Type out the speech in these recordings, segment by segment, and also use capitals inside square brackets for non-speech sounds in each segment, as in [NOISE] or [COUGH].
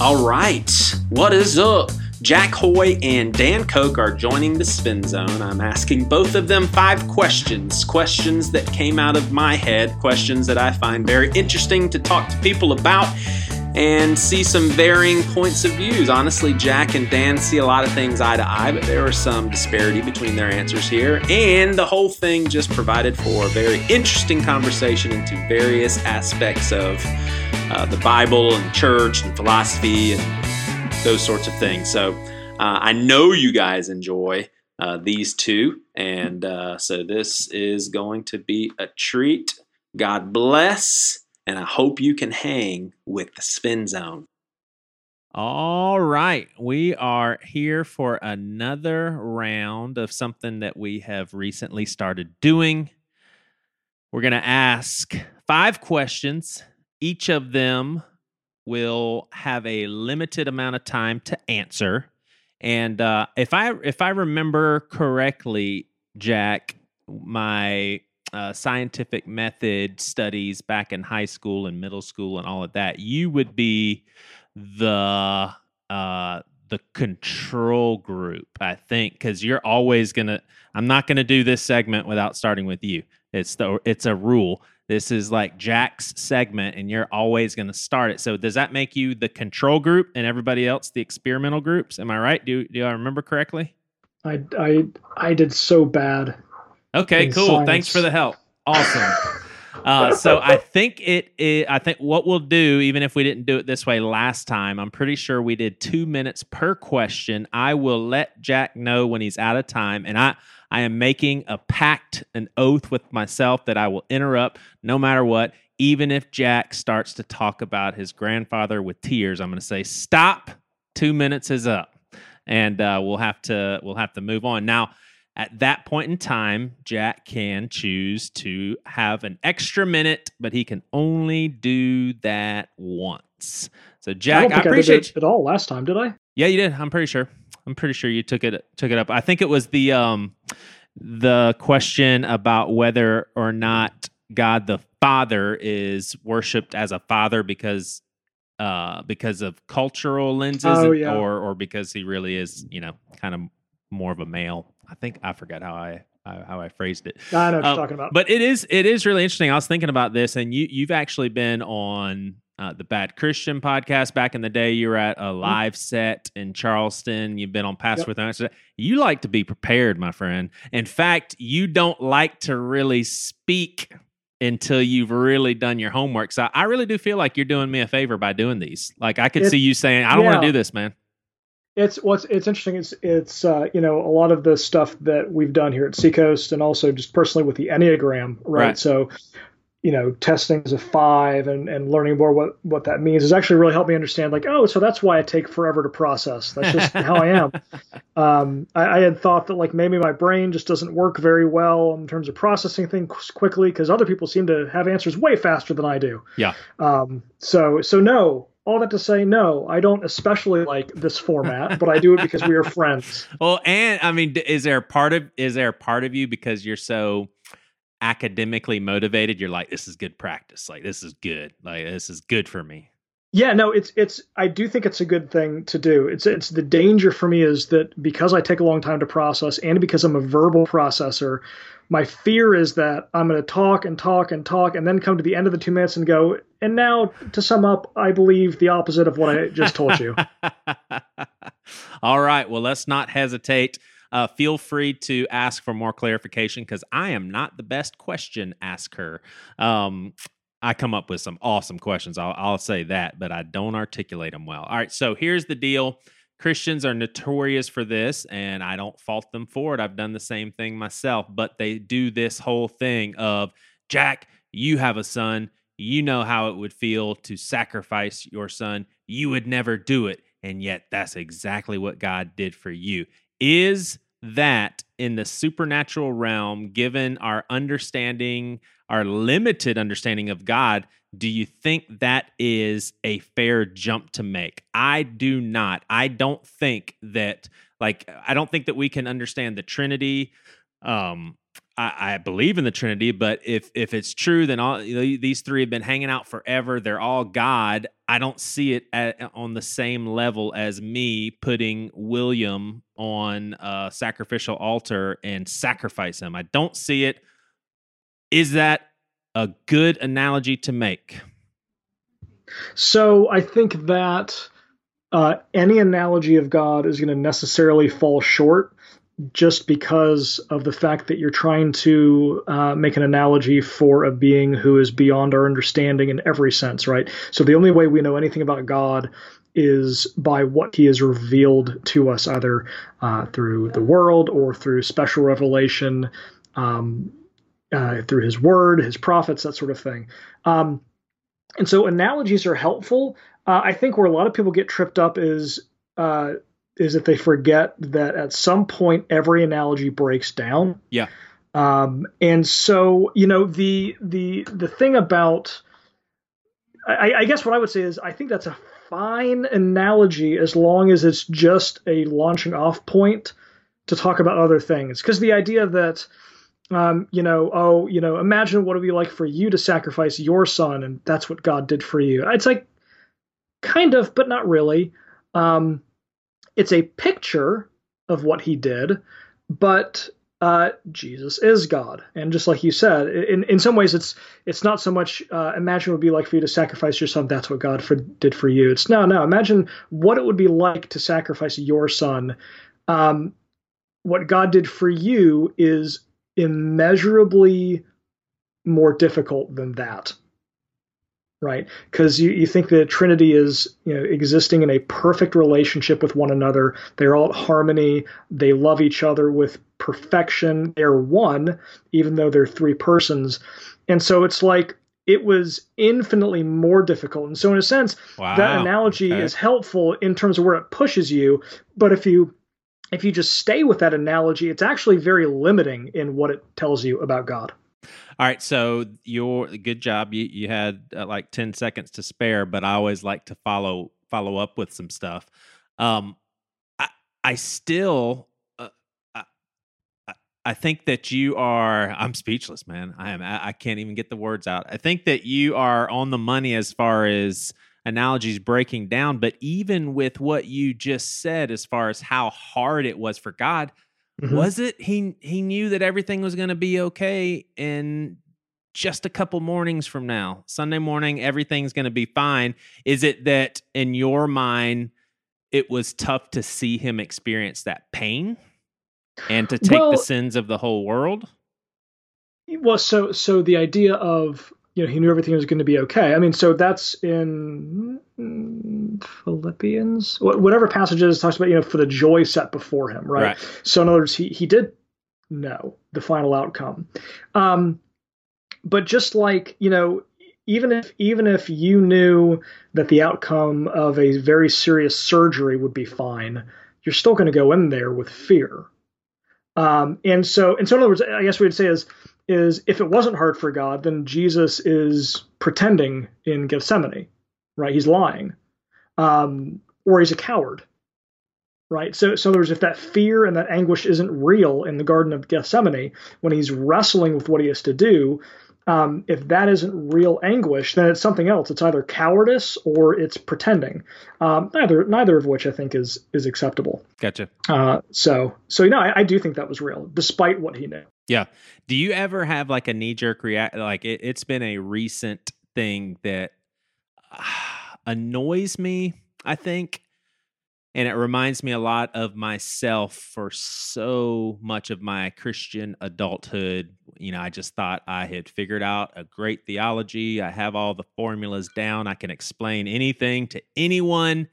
All right, what is up? Jack Hoy and Dan Koch are joining the Spin Zone. I'm asking both of them five questions. Questions that came out of my head, questions that I find very interesting to talk to people about and see some varying points of views. Honestly, Jack and Dan see a lot of things eye to eye, but there was some disparity between their answers here. And the whole thing just provided for a very interesting conversation into various aspects of uh, the Bible and church and philosophy and those sorts of things. So uh, I know you guys enjoy uh, these two, and uh, so this is going to be a treat. God bless, and I hope you can hang with the spin zone. All right. We are here for another round of something that we have recently started doing. We're going to ask five questions each of them will have a limited amount of time to answer. And uh, if I if I remember correctly, Jack, my uh, scientific method studies back in high school and middle school and all of that, you would be the uh, the control group, I think, because you're always gonna. I'm not gonna do this segment without starting with you. It's the it's a rule. This is like Jack's segment, and you're always going to start it. So, does that make you the control group and everybody else the experimental groups? Am I right? Do do I remember correctly? I I I did so bad. Okay, cool. Science. Thanks for the help. Awesome. Uh, so I think it, it. I think what we'll do, even if we didn't do it this way last time, I'm pretty sure we did two minutes per question. I will let Jack know when he's out of time, and I I am making a pact, an oath with myself that I will interrupt no matter what. Even if Jack starts to talk about his grandfather with tears, I'm going to say, "Stop! Two minutes is up," and uh, we'll have to we'll have to move on now. At that point in time, Jack can choose to have an extra minute, but he can only do that once. So, Jack, I, I appreciate I it at all last time, did I? Yeah, you did. I'm pretty sure. I'm pretty sure you took it took it up. I think it was the um the question about whether or not God the Father is worshipped as a father because uh because of cultural lenses oh, yeah. or or because he really is, you know, kind of more of a male. I think I forgot how I how I phrased it. I know what um, you're talking about. But it is it is really interesting. I was thinking about this, and you you've actually been on uh, the Bad Christian podcast back in the day. You were at a mm-hmm. live set in Charleston. You've been on Past yep. with Us. You like to be prepared, my friend. In fact, you don't like to really speak until you've really done your homework. So I really do feel like you're doing me a favor by doing these. Like I could it, see you saying, "I don't yeah. want to do this, man." It's what's it's interesting. It's it's uh, you know a lot of the stuff that we've done here at Seacoast, and also just personally with the Enneagram, right? right. So you know, testing as a five and, and learning more what, what that means has actually really helped me understand like, oh, so that's why I take forever to process. That's just [LAUGHS] how I am. Um, I, I, had thought that like maybe my brain just doesn't work very well in terms of processing things quickly because other people seem to have answers way faster than I do. Yeah. Um, so, so no, all that to say, no, I don't especially like this format, but I do it because we are [LAUGHS] friends. Well, and I mean, is there a part of, is there a part of you because you're so, academically motivated, you're like, this is good practice. Like this is good. Like this is good for me. Yeah, no, it's it's. I do think it's a good thing to do. It's it's the danger for me is that because I take a long time to process, and because I'm a verbal processor, my fear is that I'm going to talk and talk and talk, and then come to the end of the two minutes and go. And now, to sum up, I believe the opposite of what I just told you. [LAUGHS] All right. Well, let's not hesitate uh, feel free to ask for more clarification because I am not the best question asker. Um, I come up with some awesome questions. I'll, I'll say that, but I don't articulate them well. All right, so here's the deal. Christians are notorious for this, and I don't fault them for it. I've done the same thing myself, but they do this whole thing of Jack, you have a son. You know how it would feel to sacrifice your son. You would never do it. And yet, that's exactly what God did for you. Is that in the supernatural realm, given our understanding, our limited understanding of God, do you think that is a fair jump to make? I do not. I don't think that, like, I don't think that we can understand the Trinity. Um, I, believe in the Trinity, but if if it's true, then all you know, these three have been hanging out forever. They're all God. I don't see it at, on the same level as me putting William on a sacrificial altar and sacrifice him. I don't see it. Is that a good analogy to make? So I think that uh, any analogy of God is going to necessarily fall short just because of the fact that you're trying to uh, make an analogy for a being who is beyond our understanding in every sense, right? So the only way we know anything about God is by what he has revealed to us, either uh, through the world or through special revelation, um, uh, through his word, his prophets, that sort of thing. Um, and so analogies are helpful. Uh, I think where a lot of people get tripped up is uh, is that they forget that at some point every analogy breaks down. Yeah. Um, and so you know the the the thing about I, I guess what I would say is I think that's a fine analogy as long as it's just a launching off point to talk about other things. Because the idea that um, you know, oh, you know, imagine what it would be like for you to sacrifice your son, and that's what God did for you. It's like kind of, but not really. Um, it's a picture of what he did, but uh, Jesus is God, and just like you said, in in some ways, it's it's not so much uh, imagine what it would be like for you to sacrifice your son. That's what God for, did for you. It's no, no. Imagine what it would be like to sacrifice your son. Um, what God did for you is immeasurably more difficult than that right? Because you, you think the Trinity is you know existing in a perfect relationship with one another. They're all at harmony. They love each other with perfection. They're one, even though they're three persons. And so it's like it was infinitely more difficult. And so in a sense, wow. that analogy okay. is helpful in terms of where it pushes you. But if you if you just stay with that analogy, it's actually very limiting in what it tells you about God. All right, so your good job. You you had uh, like ten seconds to spare, but I always like to follow follow up with some stuff. Um, I I still uh, I, I think that you are. I'm speechless, man. I am. I, I can't even get the words out. I think that you are on the money as far as analogies breaking down. But even with what you just said, as far as how hard it was for God Mm-hmm. Was it he he knew that everything was going to be okay and just a couple mornings from now, Sunday morning everything's going to be fine. Is it that in your mind it was tough to see him experience that pain and to take well, the sins of the whole world? Well, so so the idea of you know he knew everything was going to be okay. I mean, so that's in Philippians, whatever passages talks about you know for the joy set before him, right? right. So in other words, he he did know the final outcome, um, but just like you know. Even if even if you knew that the outcome of a very serious surgery would be fine, you're still going to go in there with fear. Um, and so, and so, in other words, I guess we would say is is if it wasn't hard for God, then Jesus is pretending in Gethsemane, right? He's lying, um, or he's a coward, right? So, so in other words, if that fear and that anguish isn't real in the Garden of Gethsemane, when he's wrestling with what he has to do, um, if that isn't real anguish, then it's something else. It's either cowardice or it's pretending. Um, neither neither of which I think is is acceptable. Gotcha. Uh, so so you know I, I, do think that was real, despite what he knew. Yeah. Do you ever have like a knee jerk react? Like it, has been a recent thing that uh, annoys me. I think and it reminds me a lot of myself for so much of my Christian adulthood. You know, I just thought I had figured out a great theology. I have all the formulas down. I can explain anything to anyone.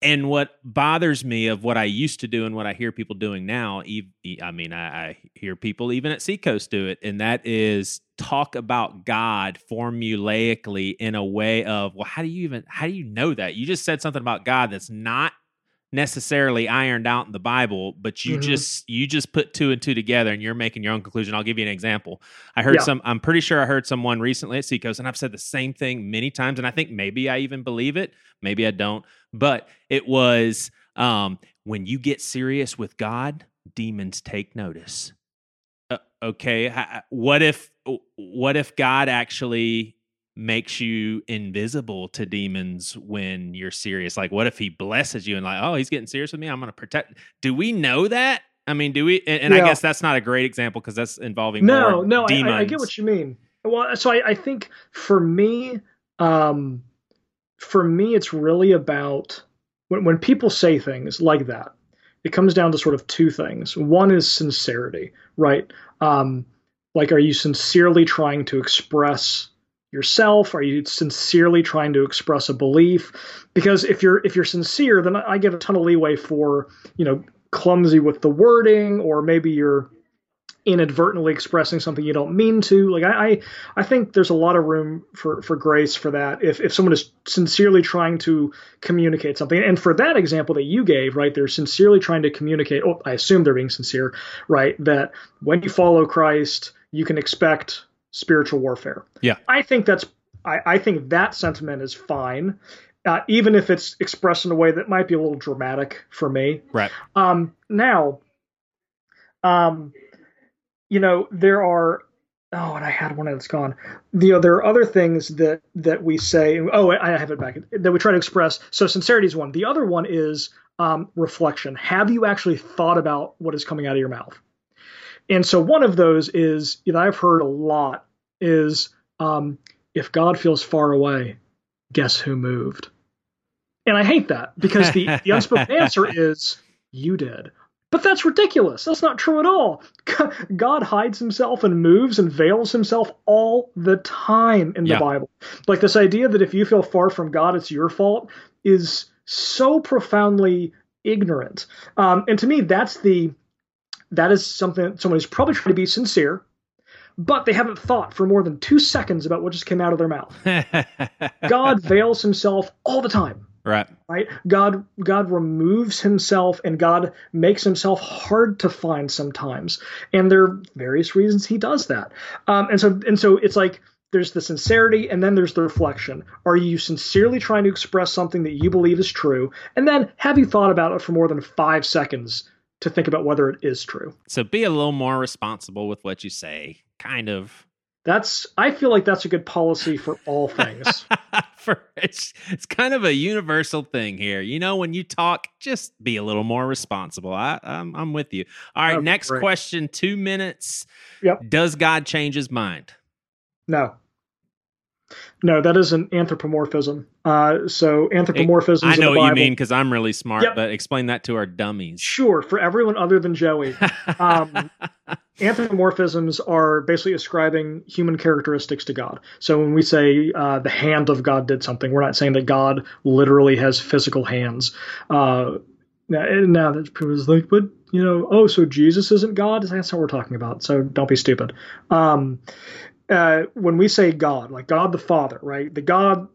And what bothers me of what I used to do and what I hear people doing now, I mean, I, hear people even at Seacoast do it, and that is talk about God formulaically in a way of, well, how do you even how do you know that? You just said something about God that's not necessarily ironed out in the Bible, but you mm-hmm. just you just put two and two together and you're making your own conclusion. I'll give you an example. I heard yeah. some I'm pretty sure I heard someone recently at Seacoast, and I've said the same thing many times, and I think maybe I even believe it, maybe I don't. But it was um, when you get serious with God, demons take notice. Uh, okay, what if what if God actually makes you invisible to demons when you're serious? Like, what if He blesses you and like, oh, He's getting serious with me? I'm going to protect. Do we know that? I mean, do we? And, and yeah. I guess that's not a great example because that's involving no, no. I, I, get what you mean. Well, so I, I think for me, um, for me, it's really about when when people say things like that. It comes down to sort of two things. One is sincerity, right? Um, like, are you sincerely trying to express yourself? Are you sincerely trying to express a belief? Because if you're if you're sincere, then I give a ton of leeway for you know clumsy with the wording, or maybe you're inadvertently expressing something you don't mean to. Like I, I, I think there's a lot of room for, for grace for that. If, if someone is sincerely trying to communicate something, and for that example that you gave, right, they're sincerely trying to communicate. Oh, I assume they're being sincere, right? That when you follow Christ, you can expect spiritual warfare. Yeah, I think that's. I, I think that sentiment is fine. Uh, even if it's expressed in a way that might be a little dramatic for me. Right. Um, now, um, you know, there are oh, and I had one that's gone. You know, there are other things that that we say. Oh, I have it back. That we try to express. So sincerity is one. The other one is um, reflection. Have you actually thought about what is coming out of your mouth? And so one of those is, you know, I've heard a lot is um, if God feels far away, guess who moved? And I hate that because the, the unspoken [LAUGHS] answer is you did. But that's ridiculous. That's not true at all. [LAUGHS] God hides himself and moves and veils himself all the time in the yeah. Bible. Like this idea that if you feel far from God, it's your fault is so profoundly ignorant. Um, and to me, that's the that is something someone is probably trying to be sincere, but they haven't thought for more than two seconds about what just came out of their mouth. [LAUGHS] God veils himself all the time. Right. Right. God God removes himself and God makes himself hard to find sometimes. And there are various reasons he does that. Um, and so and so it's like there's the sincerity and then there's the reflection. Are you sincerely trying to express something that you believe is true? And then have you thought about it for more than five seconds to think about whether it is true? So be a little more responsible with what you say, kind of. That's I feel like that's a good policy for all [LAUGHS] things. for it's it's kind of a universal thing here. You know, when you talk, just be a little more responsible. I I'm, I'm with you. All right, oh, next great. question. Two minutes. Yep. Does God change His mind? No. No, that is an anthropomorphism. Uh, so anthropomorphism. I know what you mean because I'm really smart, yep. but explain that to our dummies. Sure, for everyone other than Joey. [LAUGHS] Um, anthropomorphisms are basically ascribing human characteristics to God. So when we say uh, the hand of God did something, we're not saying that God literally has physical hands. Uh, now, now that people is like, but you know, oh, so Jesus isn't God? That's what we're talking about. So don't be stupid. Um, uh, when we say God, like God the Father, right? The God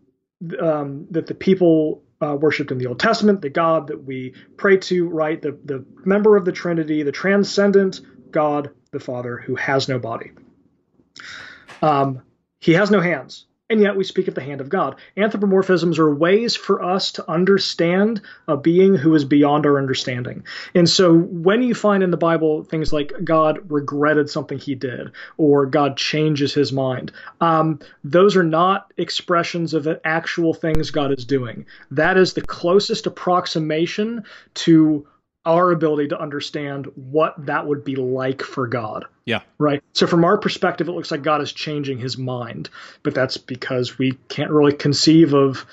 um, that the people uh, worshipped in the Old Testament, the God that we pray to, right? The the member of the Trinity, the transcendent God the Father who has no body. Um, he has no hands and yet we speak of the hand of God. Anthropomorphisms are ways for us to understand a being who is beyond our understanding. And so when you find in the Bible things like God regretted something he did or God changes his mind, um, those are not expressions of actual things God is doing. That is the closest approximation to our ability to understand what that would be like for God. Yeah. Right. So from our perspective, it looks like God is changing his mind, but that's because we can't really conceive of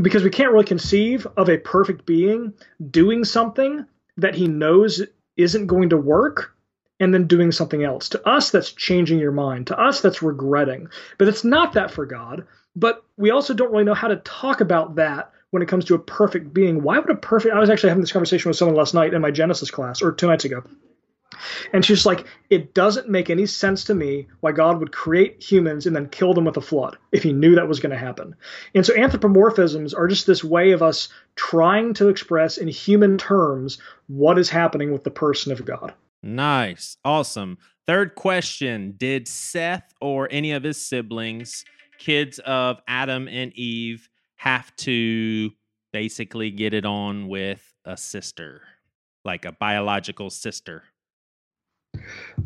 because we can't really conceive of a perfect being doing something that he knows isn't going to work and then doing something else. To us, that's changing your mind. To us, that's regretting. But it's not that for God. But we also don't really know how to talk about that when it comes to a perfect being. Why would a perfect? I was actually having this conversation with someone last night in my Genesis class, or two nights ago. And she's like, it doesn't make any sense to me why God would create humans and then kill them with a flood if he knew that was going to happen. And so anthropomorphisms are just this way of us trying to express in human terms what is happening with the person of God. Nice. Awesome. Third question Did Seth or any of his siblings, kids of Adam and Eve, have to basically get it on with a sister, like a biological sister?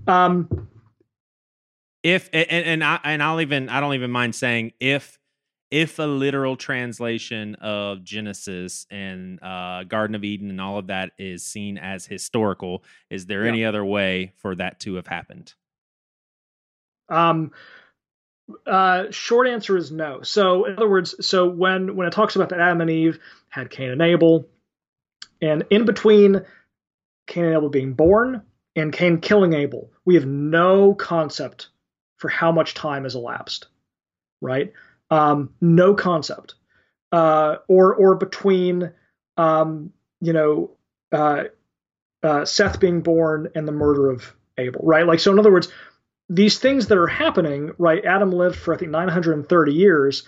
Um, If and, and I and I'll even I don't even mind saying if if a literal translation of Genesis and uh, Garden of Eden and all of that is seen as historical, is there yeah. any other way for that to have happened? Um, uh, short answer is no. So, in other words, so when when it talks about that Adam and Eve had Cain and Abel, and in between Cain and Abel being born and Cain killing Abel, we have no concept for how much time has elapsed, right? Um, no concept. Uh, or or between um, you know uh, uh, Seth being born and the murder of Abel, right? Like so, in other words, these things that are happening, right? Adam lived for I think 930 years.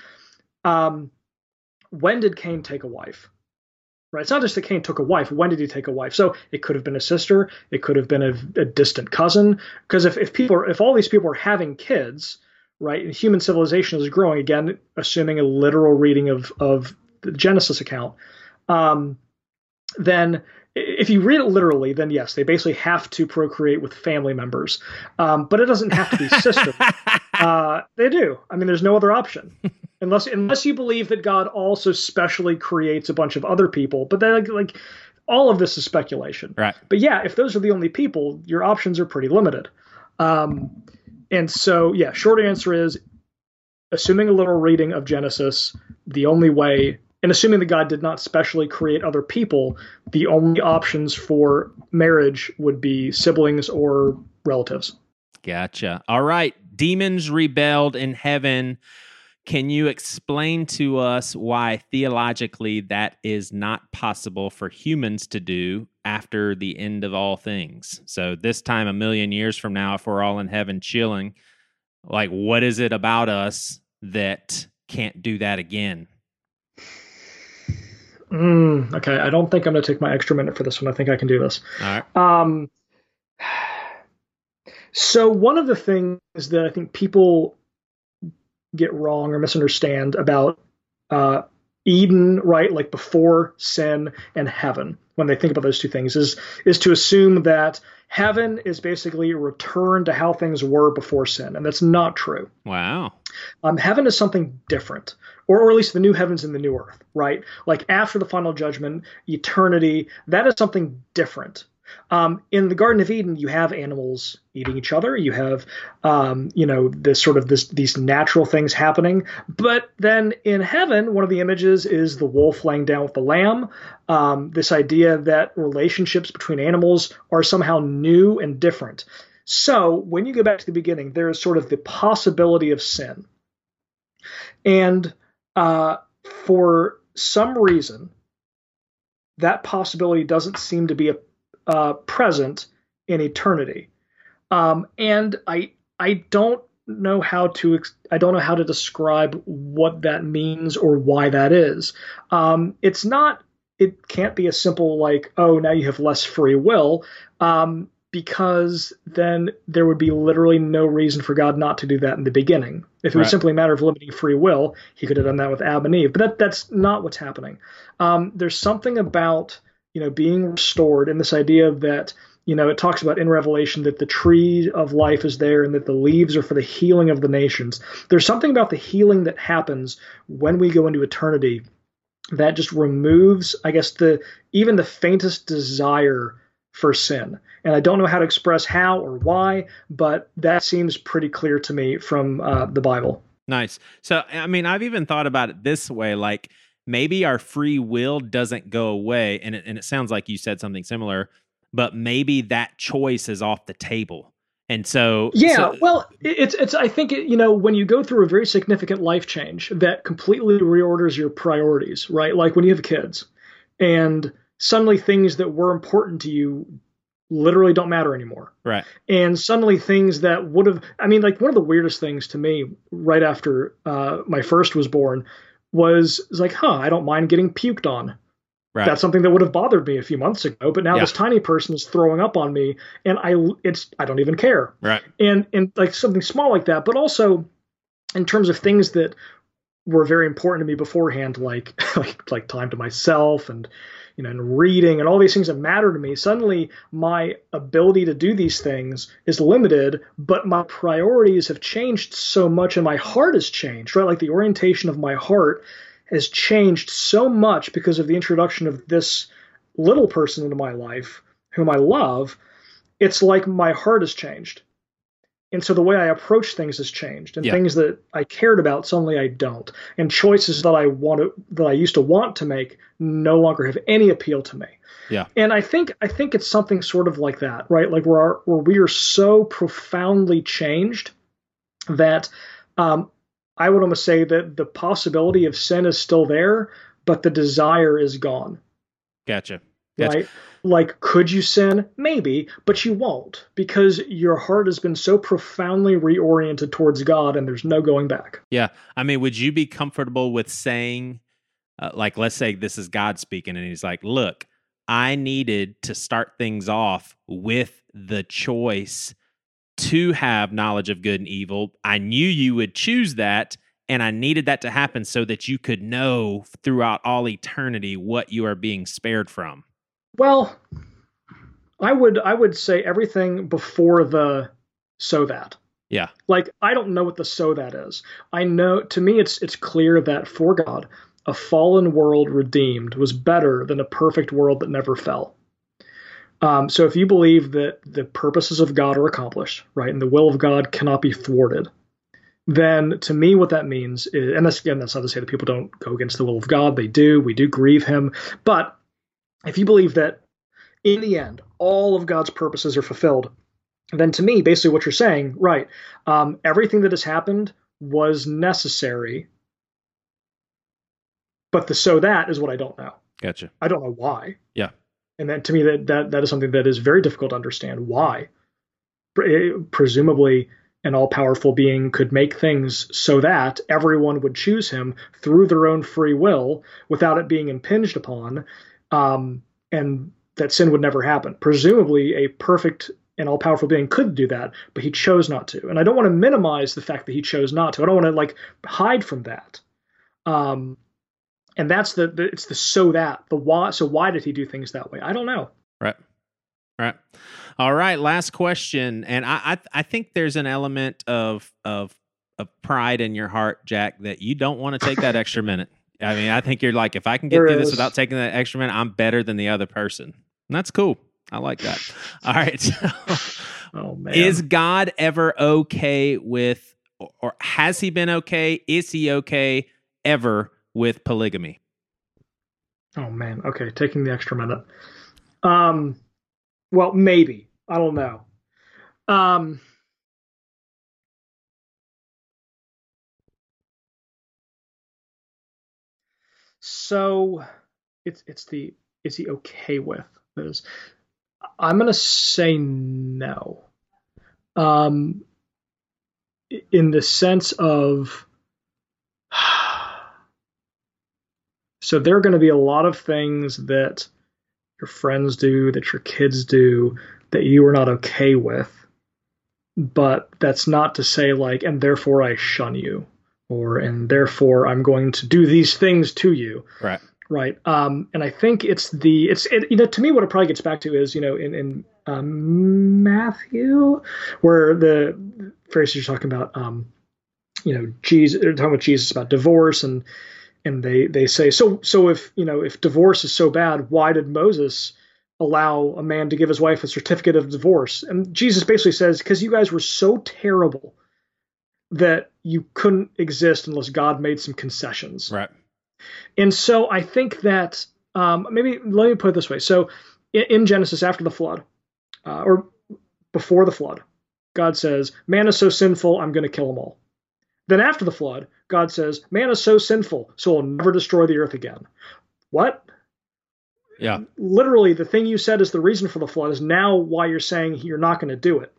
Um, when did Cain take a wife? Right. It's not just that Cain took a wife. When did he take a wife? So it could have been a sister. It could have been a, a distant cousin. Because if, if people, are, if all these people are having kids, right, and human civilization is growing again, assuming a literal reading of of the Genesis account, um, then if you read it literally, then yes, they basically have to procreate with family members. Um, but it doesn't have to be sisters. [LAUGHS] uh, they do. I mean, there's no other option, [LAUGHS] unless unless you believe that God also specially creates a bunch of other people. But then, like, like all of this is speculation. Right. But yeah, if those are the only people, your options are pretty limited. Um, and so, yeah, short answer is, assuming a literal reading of Genesis, the only way and assuming that God did not specially create other people, the only options for marriage would be siblings or relatives. Gotcha. All right. Demons rebelled in heaven. Can you explain to us why theologically that is not possible for humans to do after the end of all things? So, this time, a million years from now, if we're all in heaven chilling, like what is it about us that can't do that again? Mm, okay, I don't think I'm going to take my extra minute for this one. I think I can do this. All right. Um, so one of the things that I think people get wrong or misunderstand about uh, Eden, right, like before sin and heaven, when they think about those two things, is is to assume that heaven is basically a return to how things were before sin, and that's not true. Wow. Um, heaven is something different, or, or at least the new heavens and the new earth, right? Like after the final judgment, eternity, that is something different. Um, in the Garden of Eden, you have animals eating each other. You have, um, you know, this sort of this these natural things happening. But then in heaven, one of the images is the wolf laying down with the lamb. Um, this idea that relationships between animals are somehow new and different. So when you go back to the beginning, there is sort of the possibility of sin, and uh, for some reason, that possibility doesn't seem to be a, uh, present in eternity. Um, and I I don't know how to I don't know how to describe what that means or why that is. Um, it's not it can't be a simple like oh now you have less free will. Um, because then there would be literally no reason for God not to do that in the beginning. If it was simply a matter of limiting free will, he could have done that with Adam and Eve. But that, that's not what's happening. Um, there's something about you know being restored and this idea that you know it talks about in Revelation that the tree of life is there and that the leaves are for the healing of the nations. There's something about the healing that happens when we go into eternity that just removes, I guess, the even the faintest desire for sin. And I don't know how to express how or why, but that seems pretty clear to me from uh, the Bible. Nice. So, I mean, I've even thought about it this way like maybe our free will doesn't go away. And it, and it sounds like you said something similar, but maybe that choice is off the table. And so, yeah, so, well, it's it's. I think it, you know when you go through a very significant life change that completely reorders your priorities, right? Like when you have kids, and suddenly things that were important to you literally don't matter anymore. Right. And suddenly things that would have I mean like one of the weirdest things to me right after uh, my first was born was, was like, huh, I don't mind getting puked on. Right. That's something that would have bothered me a few months ago, but now yeah. this tiny person is throwing up on me and I it's I don't even care. Right. And and like something small like that, but also in terms of things that were very important to me beforehand, like [LAUGHS] like like time to myself and you know, and reading and all these things that matter to me, suddenly my ability to do these things is limited, but my priorities have changed so much and my heart has changed, right? Like the orientation of my heart has changed so much because of the introduction of this little person into my life whom I love. It's like my heart has changed and so the way I approach things has changed, and yeah. things that I cared about suddenly I don't, and choices that I want to, that I used to want to make no longer have any appeal to me. Yeah. And I think I think it's something sort of like that, right? Like where our, where we are so profoundly changed that um, I would almost say that the possibility of sin is still there, but the desire is gone. Gotcha. gotcha. Right. Like, could you sin? Maybe, but you won't because your heart has been so profoundly reoriented towards God and there's no going back. Yeah. I mean, would you be comfortable with saying, uh, like, let's say this is God speaking and he's like, look, I needed to start things off with the choice to have knowledge of good and evil. I knew you would choose that. And I needed that to happen so that you could know throughout all eternity what you are being spared from. Well, I would I would say everything before the so that. Yeah. Like I don't know what the so that is. I know to me it's it's clear that for God, a fallen world redeemed was better than a perfect world that never fell. Um, so if you believe that the purposes of God are accomplished, right, and the will of God cannot be thwarted, then to me what that means is, and that's again that's not to say that people don't go against the will of God. They do. We do grieve Him, but if you believe that in the end all of God's purposes are fulfilled, then to me, basically what you're saying, right, um, everything that has happened was necessary, but the so that is what I don't know. Gotcha. I don't know why. Yeah. And then to me, that that that is something that is very difficult to understand. Why? Eh, presumably, an all powerful being could make things so that everyone would choose him through their own free will without it being impinged upon um, and that sin would never happen. Presumably, a perfect and all powerful being could do that, but he chose not to. And I don't want to minimize the fact that he chose not to. I don't want to like hide from that. Um, and that's the, the it's the so that the why. So why did he do things that way? I don't know. Right. Right. All right. Last question, and I I, I think there's an element of of of pride in your heart, Jack, that you don't want to take that [LAUGHS] extra minute. I mean, I think you're like, if I can get there through is. this without taking that extra minute, I'm better than the other person. And that's cool. I like that. [LAUGHS] All right. So, oh man. Is God ever okay with or has he been okay? Is he okay ever with polygamy? Oh man. Okay, taking the extra minute. Um well, maybe. I don't know. Um So it's it's the is he okay with this? I'm gonna say no. Um, in the sense of [SIGHS] so there are going to be a lot of things that your friends do, that your kids do, that you are not okay with. But that's not to say like, and therefore I shun you or and therefore I'm going to do these things to you. Right. Right. Um, and I think it's the it's it, you know to me what it probably gets back to is you know in in um, Matthew where the Pharisees are talking about um, you know Jesus they're talking about Jesus about divorce and and they they say so so if you know if divorce is so bad why did Moses allow a man to give his wife a certificate of divorce and Jesus basically says because you guys were so terrible that you couldn't exist unless God made some concessions. Right. And so I think that um, maybe let me put it this way. So in, in Genesis, after the flood, uh, or before the flood, God says, "Man is so sinful, I'm going to kill them all." Then after the flood, God says, "Man is so sinful, so I'll never destroy the earth again." What? Yeah. Literally, the thing you said is the reason for the flood is now why you're saying you're not going to do it.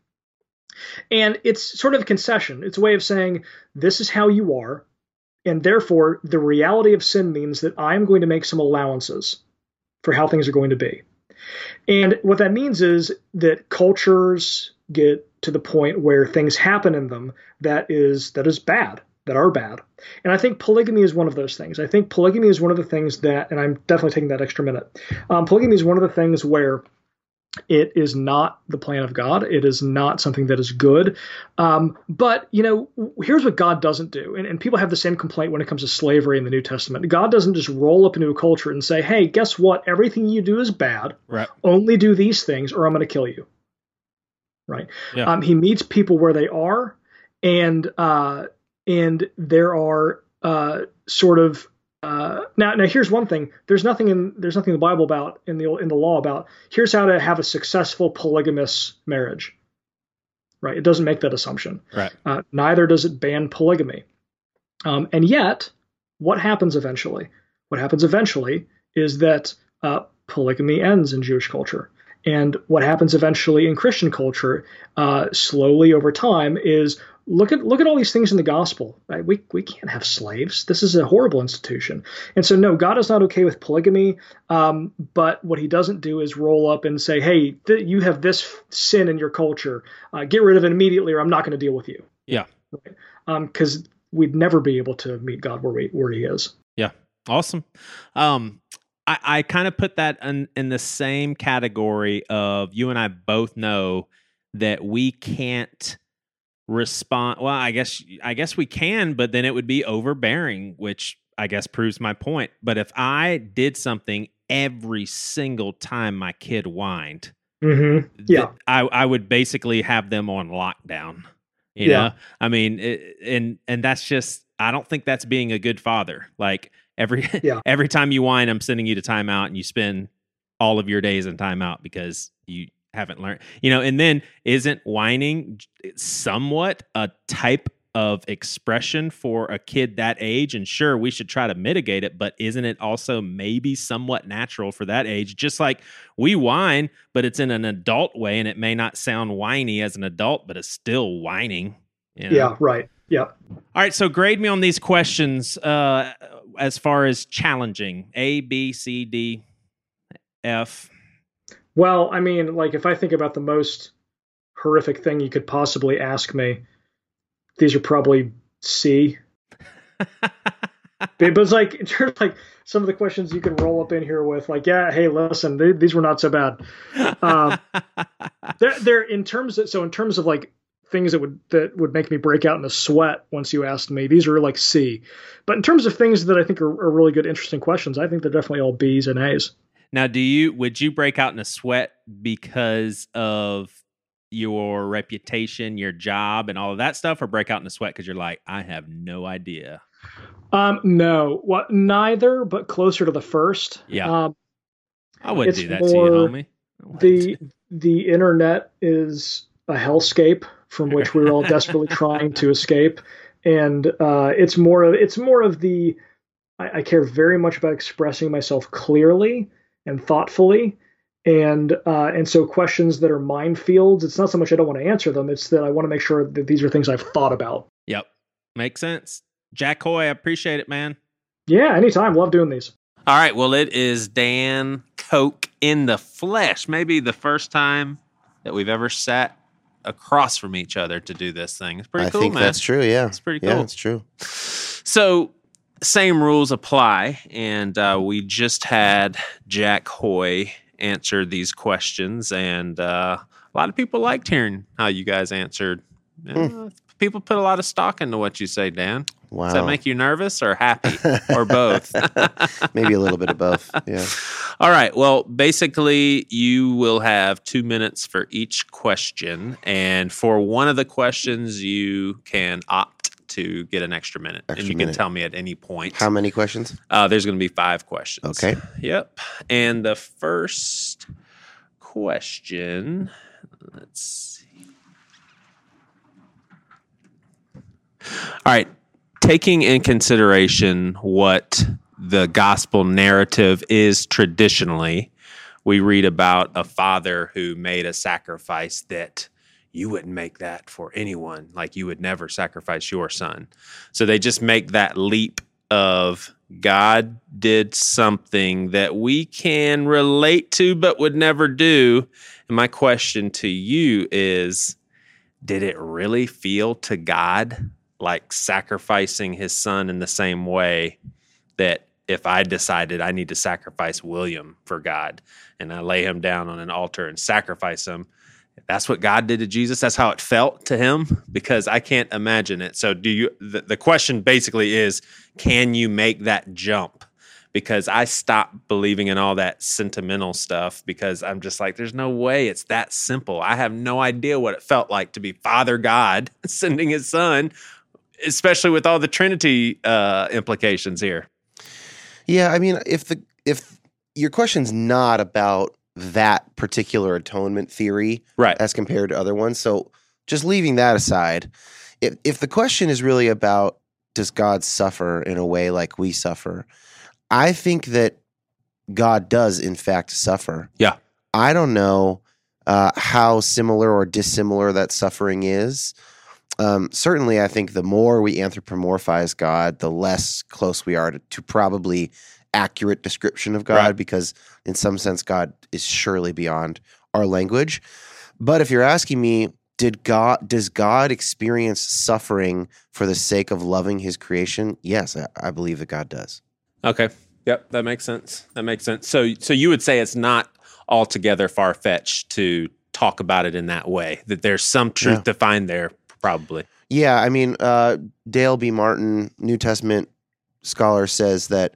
And it's sort of a concession. It's a way of saying, this is how you are. And therefore, the reality of sin means that I'm going to make some allowances for how things are going to be. And what that means is that cultures get to the point where things happen in them that is that is bad that are bad. And I think polygamy is one of those things. I think polygamy is one of the things that, and I'm definitely taking that extra minute. Um, polygamy is one of the things where it is not the plan of God. It is not something that is good. Um, but, you know, here's what God doesn't do. And, and, people have the same complaint when it comes to slavery in the New Testament. God doesn't just roll up into a culture and say, hey, guess what? Everything you do is bad. Right. Only do these things or I'm going to kill you. Right. Yeah. Um, he meets people where they are. And, uh, and there are uh, sort of uh, now, now here's one thing. There's nothing in there's nothing in the Bible about in the in the law about here's how to have a successful polygamous marriage. Right? It doesn't make that assumption. Right. Uh, neither does it ban polygamy. Um, and yet, what happens eventually? What happens eventually is that uh, polygamy ends in Jewish culture. And what happens eventually in Christian culture, uh, slowly over time, is look at look at all these things in the gospel. Right? We we can't have slaves. This is a horrible institution. And so no, God is not okay with polygamy. Um, but what He doesn't do is roll up and say, "Hey, th- you have this sin in your culture. Uh, get rid of it immediately, or I'm not going to deal with you." Yeah. Because um, we'd never be able to meet God where we where He is. Yeah. Awesome. Um, I, I kind of put that in, in the same category of you and I both know that we can't respond. Well, I guess I guess we can, but then it would be overbearing, which I guess proves my point. But if I did something every single time my kid whined, mm-hmm. yeah, th- I I would basically have them on lockdown. You yeah. know, I mean, it, and and that's just I don't think that's being a good father. Like Every [LAUGHS] yeah. every time you whine, I'm sending you to timeout, and you spend all of your days in timeout because you haven't learned. You know, and then isn't whining somewhat a type of expression for a kid that age and sure we should try to mitigate it but isn't it also maybe somewhat natural for that age just like we whine but it's in an adult way and it may not sound whiny as an adult but it's still whining you know? yeah right yeah all right so grade me on these questions uh as far as challenging A, B, C, D, F? Well, I mean, like if I think about the most horrific thing you could possibly ask me, these are probably C. [LAUGHS] but it's like in terms of like some of the questions you can roll up in here with, like, yeah, hey, listen, they, these were not so bad. Um, [LAUGHS] they're, they're in terms of so in terms of like things that would that would make me break out in a sweat once you asked me. These are like C. But in terms of things that I think are, are really good, interesting questions, I think they're definitely all B's and A's. Now, do you would you break out in a sweat because of your reputation, your job, and all of that stuff, or break out in a sweat because you're like, I have no idea? Um, no, what neither, but closer to the first. Yeah, um, I wouldn't do that to you, homie. The the internet is a hellscape from which we're all desperately trying to escape. And uh, it's more of it's more of the I, I, care very much about expressing myself clearly and thoughtfully. And uh, and so questions that are minefields, it's not so much I don't want to answer them; it's that I want to make sure that these are things I've thought about. Yep, makes sense. Jack Hoy, I appreciate it, man. Yeah, anytime. Love doing these. All right. Well, it is Dan Koch in the flesh. Maybe the first time that we've ever sat across from each other to do this thing. It's pretty I cool, think man. That's true. Yeah, it's pretty cool. Yeah, it's true. So, same rules apply, and uh, we just had Jack Hoy answer these questions, and uh, a lot of people liked hearing how you guys answered. Hmm. Uh, people put a lot of stock into what you say, Dan. Wow. Does that make you nervous or happy [LAUGHS] or both? [LAUGHS] Maybe a little bit of both. Yeah. [LAUGHS] All right. Well, basically, you will have two minutes for each question. And for one of the questions, you can opt to get an extra minute. Extra and you minute. can tell me at any point. How many questions? Uh, there's going to be five questions. Okay. Yep. And the first question, let's see. All right taking in consideration what the gospel narrative is traditionally, we read about a father who made a sacrifice that you wouldn't make that for anyone. Like you would never sacrifice your son. So they just make that leap of God did something that we can relate to but would never do. And my question to you is Did it really feel to God like sacrificing his son in the same way that if I decided I need to sacrifice William for God and I lay him down on an altar and sacrifice him, that's what God did to Jesus. That's how it felt to him because I can't imagine it. So, do you? The, the question basically is, can you make that jump? Because I stopped believing in all that sentimental stuff because I'm just like, there's no way it's that simple. I have no idea what it felt like to be Father God [LAUGHS] sending His Son, especially with all the Trinity uh, implications here. Yeah, I mean, if the if your question's not about that particular atonement theory Right. as compared to other ones, so just leaving that aside, if if the question is really about does God suffer in a way like we suffer, I think that God does in fact suffer. Yeah. I don't know uh, how similar or dissimilar that suffering is. Um, certainly, I think the more we anthropomorphize God, the less close we are to, to probably accurate description of God, Right. because in some sense, God is surely beyond our language. But if you're asking me, did God does God experience suffering for the sake of loving His creation? Yes, I, I believe that God does. Okay. Yep, that makes sense. That makes sense. So so you would say it's not altogether far fetched to talk about it in that way. That there's some truth to find there, probably. Yeah, I mean, uh, Dale B. Martin, New Testament scholar, says that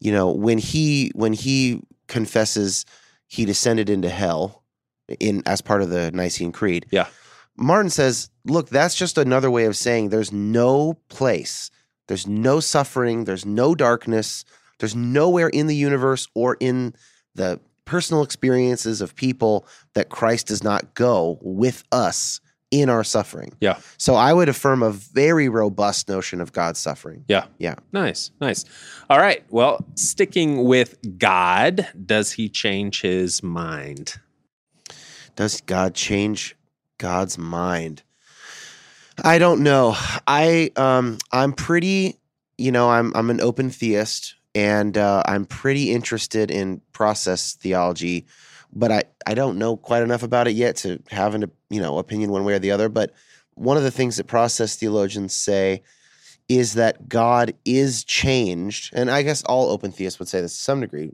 you know when he when he confesses he descended into hell in as part of the Nicene Creed. Yeah. Martin says, look, that's just another way of saying there's no place, there's no suffering, there's no darkness, there's nowhere in the universe or in the personal experiences of people that Christ does not go with us in our suffering. Yeah. So I would affirm a very robust notion of God's suffering. Yeah. Yeah. Nice. Nice. All right. Well, sticking with God, does he change his mind? Does God change God's mind? I don't know. I um I'm pretty, you know, I'm I'm an open theist and uh, I'm pretty interested in process theology, but I I don't know quite enough about it yet to have an you know opinion one way or the other. But one of the things that process theologians say is that God is changed, and I guess all open theists would say this to some degree.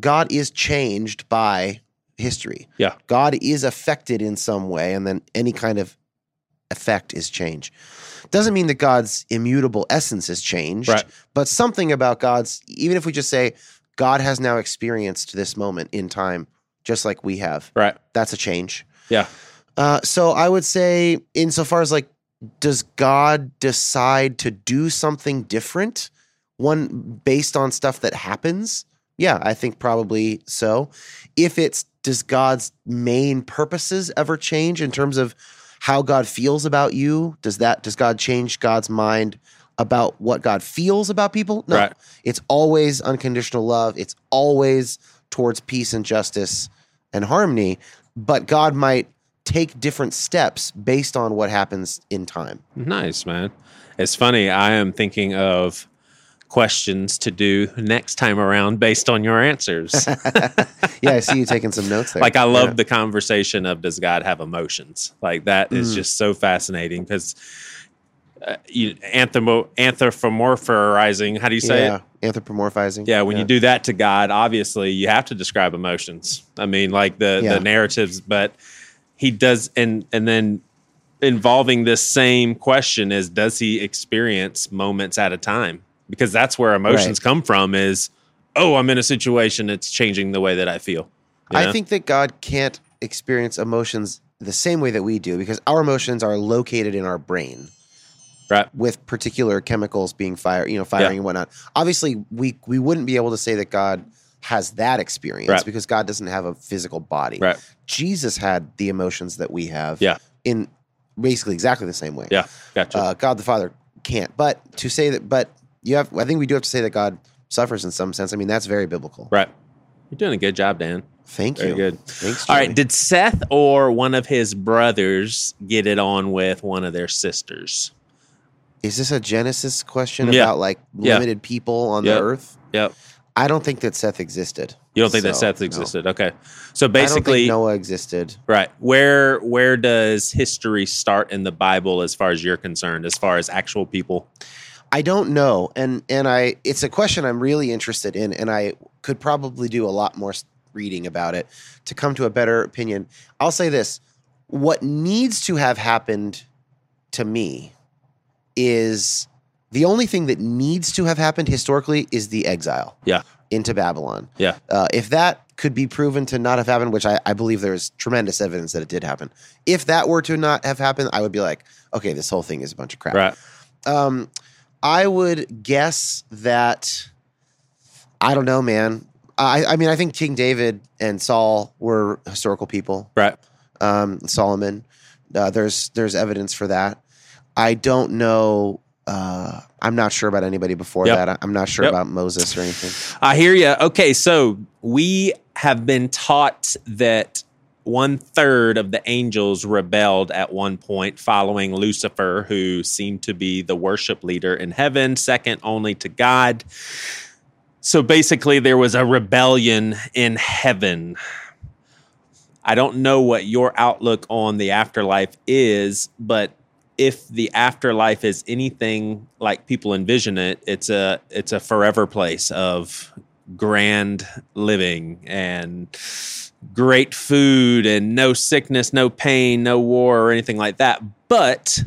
God is changed by history. Yeah. God is affected in some way, and then any kind of effect is change. Doesn't mean that God's immutable essence has changed, Right. but something about God's, even if we just say God has now experienced this moment in time, just like we have, Right. that's a change. Yeah. Uh, so I would say, insofar as like, does God decide to do something different? One based on stuff that happens? Yeah, I think probably so. If it's does God's main purposes ever change in terms of how God feels about you? Does that does God change God's mind about what God feels about people? No. Right. It's always unconditional love. It's always towards peace and justice and harmony, but God might take different steps based on what happens in time. Nice, man. It's funny. I am thinking of questions to do next time around based on your answers. [LAUGHS] Yeah, I see you taking some notes there. like I love Yeah. the conversation of does God have emotions? Like that is Mm. just so fascinating because uh, you anthropo anthropomorphizing. How do you say yeah, it? anthropomorphizing. Yeah, when you do that to God, obviously you have to describe emotions. I mean, like the Yeah. the narratives, but he does, and and then involving this same question is does he experience moments at a time? Because that's where emotions come from. Is oh, I'm in a situation, it's changing the way that I feel. You I think that God can't experience emotions the same way that we do because our emotions are located in our brain. Right. With particular chemicals being fired, you know, firing and whatnot. Obviously, we we wouldn't be able to say that God has that experience Right. because God doesn't have a physical body. Right. Jesus had the emotions that we have. Yeah. In basically exactly the same way. Yeah, gotcha. Uh, God the Father can't. But to say that, but you have, I think we do have to say that God suffers in some sense. I mean, that's very biblical. right. You're doing a good job, Dan. Thank Very you. good. Thanks. All Joey. Did Seth or one of his brothers get it on with one of their sisters? Is this a Genesis question Yeah. about like Yeah. limited people on Yep. the earth? Yep. I don't think that Seth existed. You don't think that So, Seth no. existed? Okay. So I don't basically, Noah existed. right. Where where does history start in the Bible as far as you're concerned, as far as actual people? I don't know, and and I it's a question I'm really interested in, and I could probably do a lot more reading about it to come to a better opinion. I'll say this: what needs to have happened to me is the only thing that needs to have happened historically is the exile. Yeah. into Babylon. Yeah. uh, if that could be proven to not have happened, which I, I believe there's tremendous evidence that it did happen. If that were to not have happened, I would be like, okay, this whole thing is a bunch of crap. Right. Um, I would guess that I don't know, man. I, I mean, I think King David and Saul were historical people. Right. Um, Solomon, uh, there's there's evidence for that. I don't know. Uh, I'm not sure about anybody before Yep. that. I'm not sure Yep. about Moses or anything. I hear you. Okay, so we have been taught that one third of the angels rebelled at one point following Lucifer, who seemed to be the worship leader in heaven, second only to God. So basically, there was a rebellion in heaven. I don't know what your outlook on the afterlife is, but if the afterlife is anything like people envision it, it's a it's a forever place of grand living and great food and no sickness, no pain, no war or anything like that. But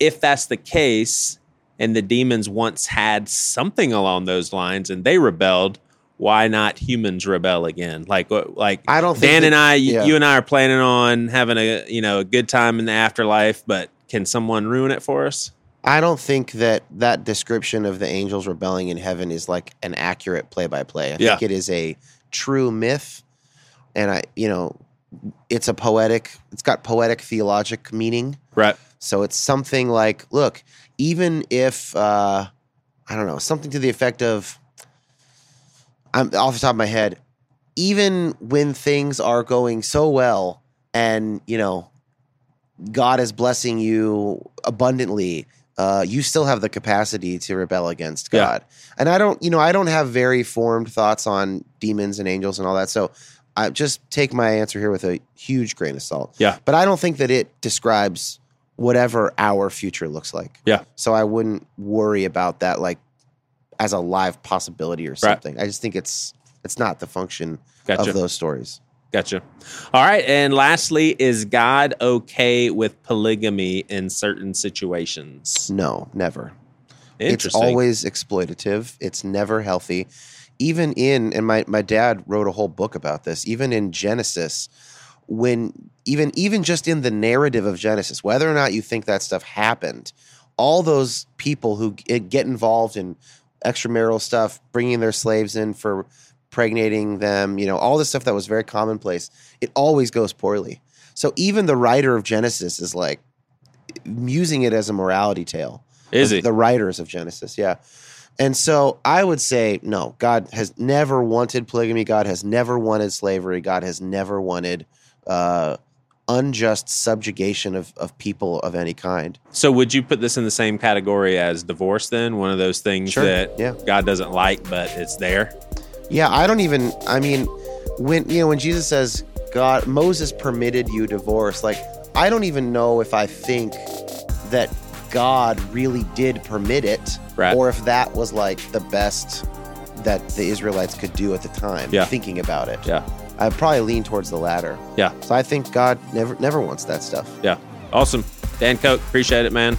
if that's the case and the demons once had something along those lines and they rebelled, why not humans rebel again? Like uh, like I don't think Dan that- and I, you, yeah. you and I are planning on having a you know a good time in the afterlife, but can someone ruin it for us? I don't think that that description of the angels rebelling in heaven is like an accurate play by play. I Yeah. think it is a true myth. And I, you know, it's a poetic, it's got poetic theologic meaning. Right. So it's something like, look, even if, uh, I don't know, something to the effect of, I'm off the top of my head, even when things are going so well and, you know, God is blessing you abundantly, uh, you still have the capacity to rebel against Yeah. God. And I don't, you know, I don't have very formed thoughts on demons and angels and all that. So I just take my answer here with a huge grain of salt. Yeah. But I don't think that it describes whatever our future looks like. Yeah. So I wouldn't worry about that like as a live possibility or something. I just think it's it's not the function Gotcha. of those stories. Gotcha. All right. And lastly, is God okay with polygamy in certain situations? No, never. It's always exploitative. It's never healthy. Even in and my my dad wrote a whole book about this. Even in Genesis, when even even just in the narrative of Genesis, whether or not you think that stuff happened, all those people who get involved in extramarital stuff, bringing their slaves in for pregnating them, you know, all this stuff that was very commonplace, it always goes poorly. So even the writer of Genesis is like using it as a morality tale Is the- he? the writers of Genesis? Yeah. And so I would say no. God has never wanted polygamy. God has never wanted slavery. God has never wanted uh, unjust subjugation of, of people of any kind. So would you put this in the same category as divorce then? One of those things Sure, that yeah. God doesn't like, but it's there? Yeah, I don't even. I mean, when you know when Jesus says God Moses permitted you divorce, like I don't even know if I think that God really did permit it, Right. or if that was like the best that the Israelites could do at the time. Yeah. thinking about it. Yeah. I probably lean towards the latter. Yeah. So I think God never never wants that stuff. Yeah. Awesome. Dan Coke, appreciate it, man.